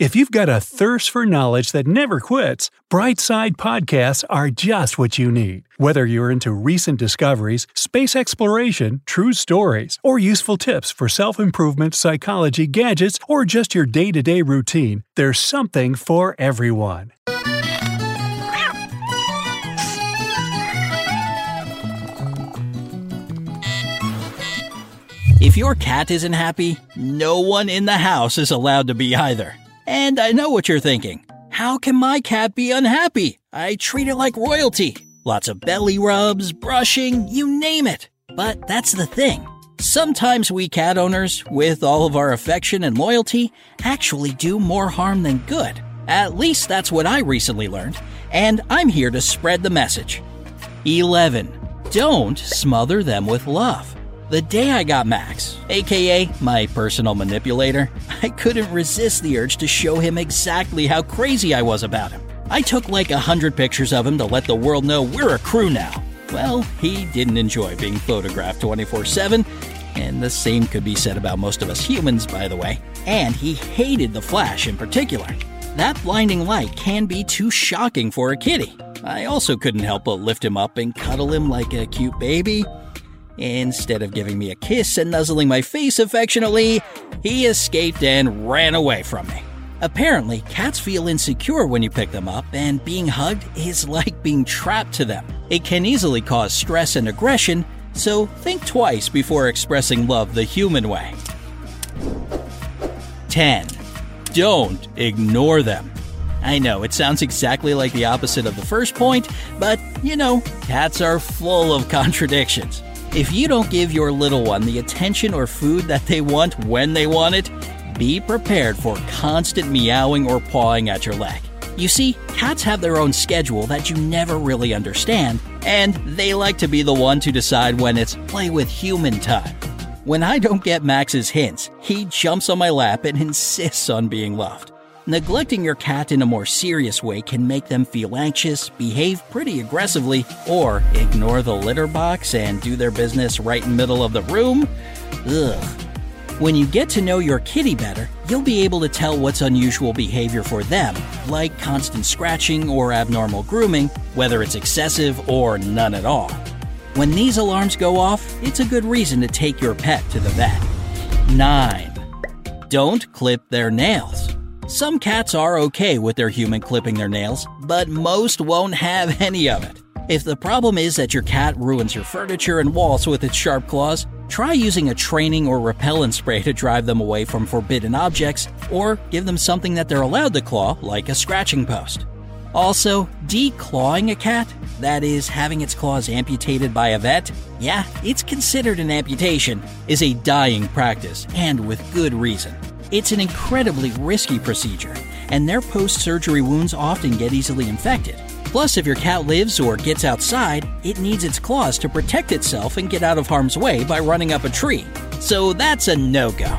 If you've got a thirst for knowledge that never quits, Brightside Podcasts are just what you need. Whether you're into recent discoveries, space exploration, true stories, or useful tips for self improvement, psychology, gadgets, or just your day to day routine, there's something for everyone. If your cat isn't happy, no one in the house is allowed to be either. And I know what you're thinking. How can my cat be unhappy? I treat it like royalty. Lots of belly rubs, brushing, you name it. But that's the thing. Sometimes we cat owners, with all of our affection and loyalty, actually do more harm than good. At least that's what I recently learned, and I'm here to spread the message. 11. Don't smother them with love. The day I got Max, aka my personal manipulator, I couldn't resist the urge to show him exactly how crazy I was about him. I took like a hundred pictures of him to let the world know we're a crew now. Well, he didn't enjoy being photographed 24 7, and the same could be said about most of us humans, by the way. And he hated the flash in particular. That blinding light can be too shocking for a kitty. I also couldn't help but lift him up and cuddle him like a cute baby. Instead of giving me a kiss and nuzzling my face affectionately, he escaped and ran away from me. Apparently, cats feel insecure when you pick them up, and being hugged is like being trapped to them. It can easily cause stress and aggression, so think twice before expressing love the human way. 10. Don't ignore them. I know, it sounds exactly like the opposite of the first point, but you know, cats are full of contradictions. If you don't give your little one the attention or food that they want when they want it, be prepared for constant meowing or pawing at your leg. You see, cats have their own schedule that you never really understand, and they like to be the one to decide when it's play with human time. When I don't get Max's hints, he jumps on my lap and insists on being loved. Neglecting your cat in a more serious way can make them feel anxious, behave pretty aggressively, or ignore the litter box and do their business right in the middle of the room. Ugh. When you get to know your kitty better, you'll be able to tell what's unusual behavior for them, like constant scratching or abnormal grooming, whether it's excessive or none at all. When these alarms go off, it's a good reason to take your pet to the vet. 9. Don't clip their nails. Some cats are okay with their human clipping their nails, but most won't have any of it. If the problem is that your cat ruins your furniture and walls with its sharp claws, try using a training or repellent spray to drive them away from forbidden objects, or give them something that they're allowed to claw, like a scratching post. Also, declawing a cat, that is, having its claws amputated by a vet, yeah, it's considered an amputation, is a dying practice, and with good reason. It's an incredibly risky procedure, and their post surgery wounds often get easily infected. Plus, if your cat lives or gets outside, it needs its claws to protect itself and get out of harm's way by running up a tree. So that's a no go.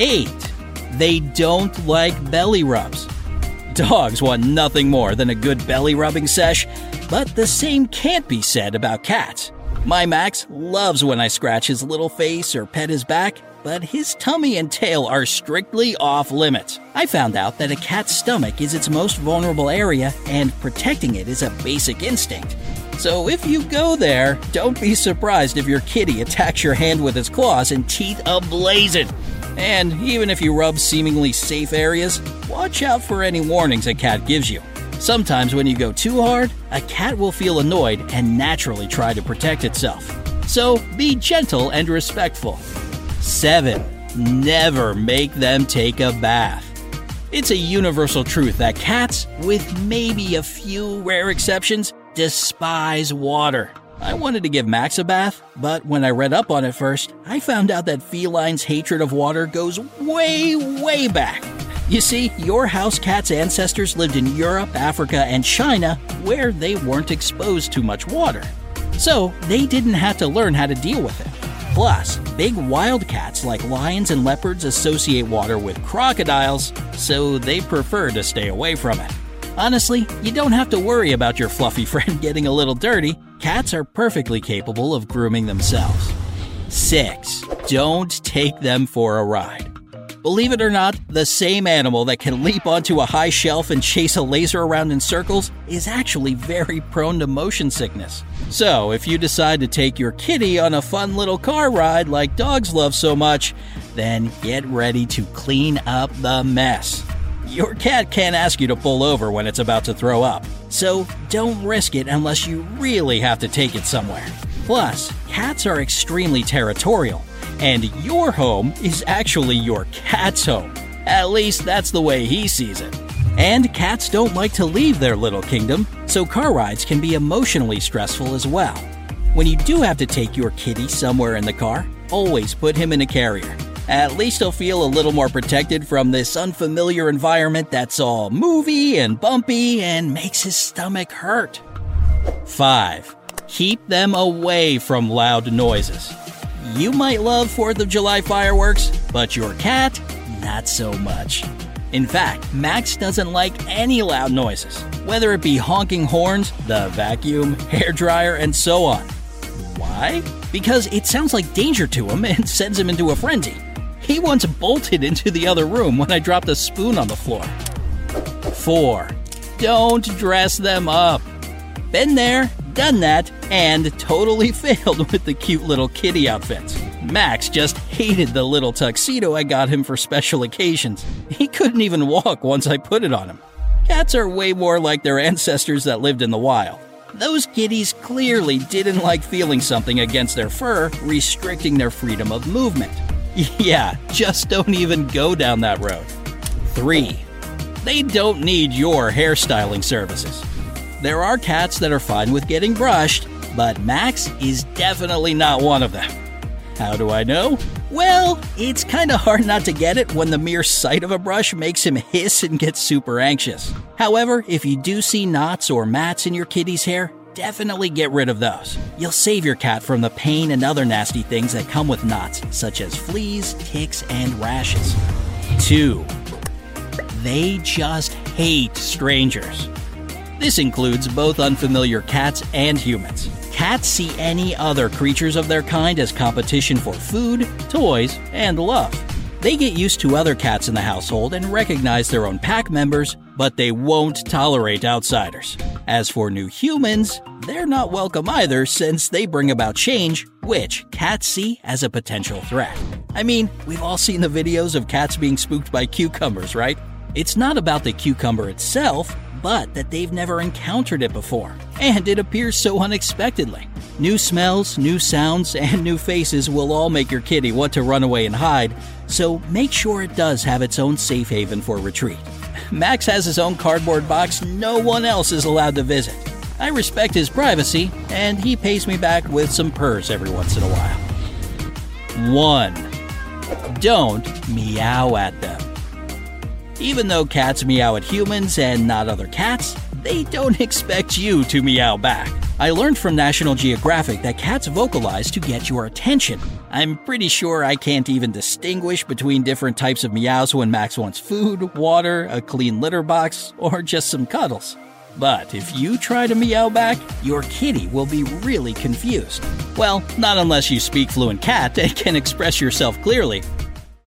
8. They don't like belly rubs. Dogs want nothing more than a good belly rubbing sesh, but the same can't be said about cats. My Max loves when I scratch his little face or pet his back, but his tummy and tail are strictly off limits. I found out that a cat's stomach is its most vulnerable area, and protecting it is a basic instinct. So if you go there, don't be surprised if your kitty attacks your hand with its claws and teeth ablazing. And even if you rub seemingly safe areas, watch out for any warnings a cat gives you. Sometimes when you go too hard, a cat will feel annoyed and naturally try to protect itself. So be gentle and respectful. 7. Never make them take a bath. It's a universal truth that cats, with maybe a few rare exceptions, despise water. I wanted to give Max a bath, but when I read up on it first, I found out that felines' hatred of water goes way, way back. You see, your house cat's ancestors lived in Europe, Africa, and China, where they weren't exposed to much water. So, they didn't have to learn how to deal with it. Plus, big wild cats like lions and leopards associate water with crocodiles, so they prefer to stay away from it. Honestly, you don't have to worry about your fluffy friend getting a little dirty. Cats are perfectly capable of grooming themselves. 6. Don't take them for a ride. Believe it or not, the same animal that can leap onto a high shelf and chase a laser around in circles is actually very prone to motion sickness. So, if you decide to take your kitty on a fun little car ride like dogs love so much, then get ready to clean up the mess. Your cat can't ask you to pull over when it's about to throw up, so don't risk it unless you really have to take it somewhere. Plus, cats are extremely territorial and your home is actually your cat's home. At least that's the way he sees it. And cats don't like to leave their little kingdom, so car rides can be emotionally stressful as well. When you do have to take your kitty somewhere in the car, always put him in a carrier. At least he'll feel a little more protected from this unfamiliar environment that's all movie and bumpy and makes his stomach hurt. 5. Keep them away from loud noises. You might love 4th of July fireworks, but your cat, not so much. In fact, Max doesn't like any loud noises, whether it be honking horns, the vacuum, hair dryer, and so on. Why? Because it sounds like danger to him and sends him into a frenzy. He once bolted into the other room when I dropped a spoon on the floor. 4. Don't dress them up. Been there, done that, and totally failed with the cute little kitty outfits. Max just hated the little tuxedo I got him for special occasions. He couldn't even walk once I put it on him. Cats are way more like their ancestors that lived in the wild. Those kitties clearly didn't like feeling something against their fur, restricting their freedom of movement. Yeah, just don't even go down that road. 3. They don't need your hairstyling services. There are cats that are fine with getting brushed, but Max is definitely not one of them. How do I know? Well, it's kinda hard not to get it when the mere sight of a brush makes him hiss and get super anxious. However, if you do see knots or mats in your kitty's hair, definitely get rid of those. You'll save your cat from the pain and other nasty things that come with knots, such as fleas, ticks, and rashes. 2. They just hate strangers. This includes both unfamiliar cats and humans. Cats see any other creatures of their kind as competition for food, toys, and love. They get used to other cats in the household and recognize their own pack members, but they won't tolerate outsiders. As for new humans, they're not welcome either since they bring about change, which cats see as a potential threat. I mean, we've all seen the videos of cats being spooked by cucumbers, right? It's not about the cucumber itself, but that they've never encountered it before. And it appears so unexpectedly. New smells, new sounds, and new faces will all make your kitty want to run away and hide, so make sure it does have its own safe haven for retreat. Max has his own cardboard box no one else is allowed to visit. I respect his privacy, and he pays me back with some purrs every once in a while. 1. Don't meow at them. Even though cats meow at humans and not other cats, they don't expect you to meow back. I learned from National Geographic that cats vocalize to get your attention. I'm pretty sure I can't even distinguish between different types of meows when Max wants food, water, a clean litter box, or just some cuddles. But if you try to meow back, your kitty will be really confused. Well, not unless you speak fluent cat and can express yourself clearly.